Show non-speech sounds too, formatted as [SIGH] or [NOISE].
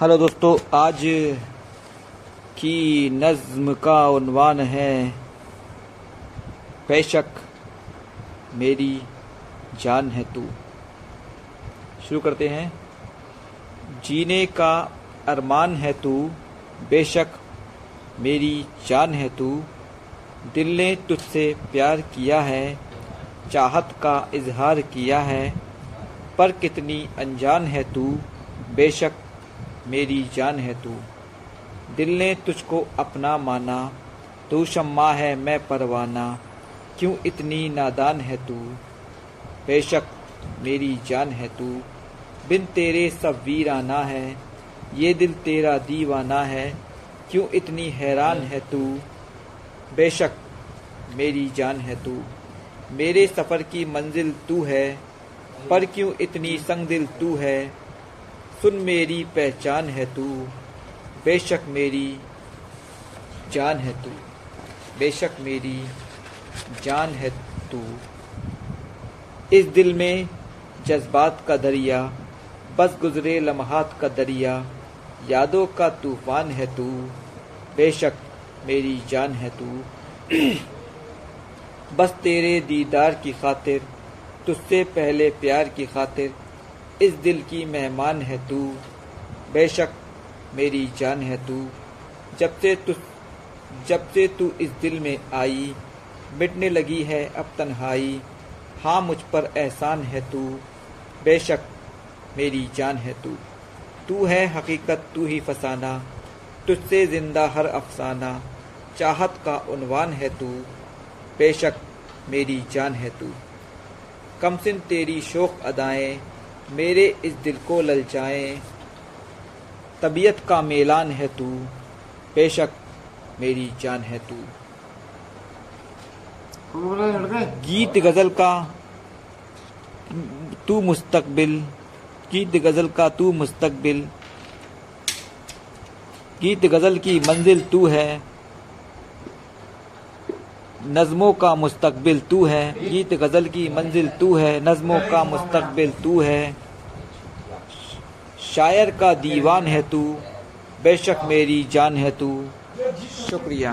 Hello दोस्तों, आज की नज्म का उन्वान है। बेशक मेरी जान है तू। शुरू करते हैं। जीने का अरमान है तू, बेशक मेरी जान है तू। दिल ने तुझसे प्यार किया है, चाहत का इजहार किया है, पर कितनी अनजान है तू, बेशक मेरी जान है तू। दिल ने तुझको अपना माना, तू शम्मा है मैं परवाना। क्यों इतनी नादान है तू? बेशक मेरी जान है तू। बिन तेरे सब वीराना है, ये दिल तेरा दीवाना है। क्यों इतनी हैरान है तू? बेशक मेरी जान है तू। मेरे सफ़र की मंजिल तू है, पर क्यों इतनी संग दिल तू है? सुन मेरी पहचान है तू, बेशक मेरी जान है तू, बेशक मेरी जान है तू। इस दिल में जज्बात का दरिया, बस गुजरे लम्हात का दरिया, यादों का तूफ़ान है तू, बेशक मेरी जान है तू। [CLEARS THROAT] बस तेरे दीदार की खातिर, तुझसे पहले प्यार की खातिर इस दिल की मेहमान है तू। बेशक मेरी जान है तू। जब से तू, जब से तू इस दिल में आई, मिटने लगी है अब तन्हाई। हाँ मुझ पर एहसान है तू। बेशक मेरी जान है तू। तू है हकीकत, तू ही फसाना। तुझसे ज़िंदा हर अफसाना। चाहत का उनवान है तू। बेशक मेरी जान है तू। कमसिन तेरी शोक अदाएँ। मेरे इस दिल को ललचाए तबीयत का मेलान है तू। बेशक मेरी जान है तू। गीत गज़ल का तू मुस्तकबिल। गीत गज़ल का तू मुस्तकबिल। गीत गज़ल की मंजिल तू है। नज़मों का मुस्तबिल तू है, गीत गज़ल की मंजिल तू है, नज़मों का मुस्तबिल तू है। शायर का दीवान है तू, बेशक मेरी जान है तू। शुक्रिया।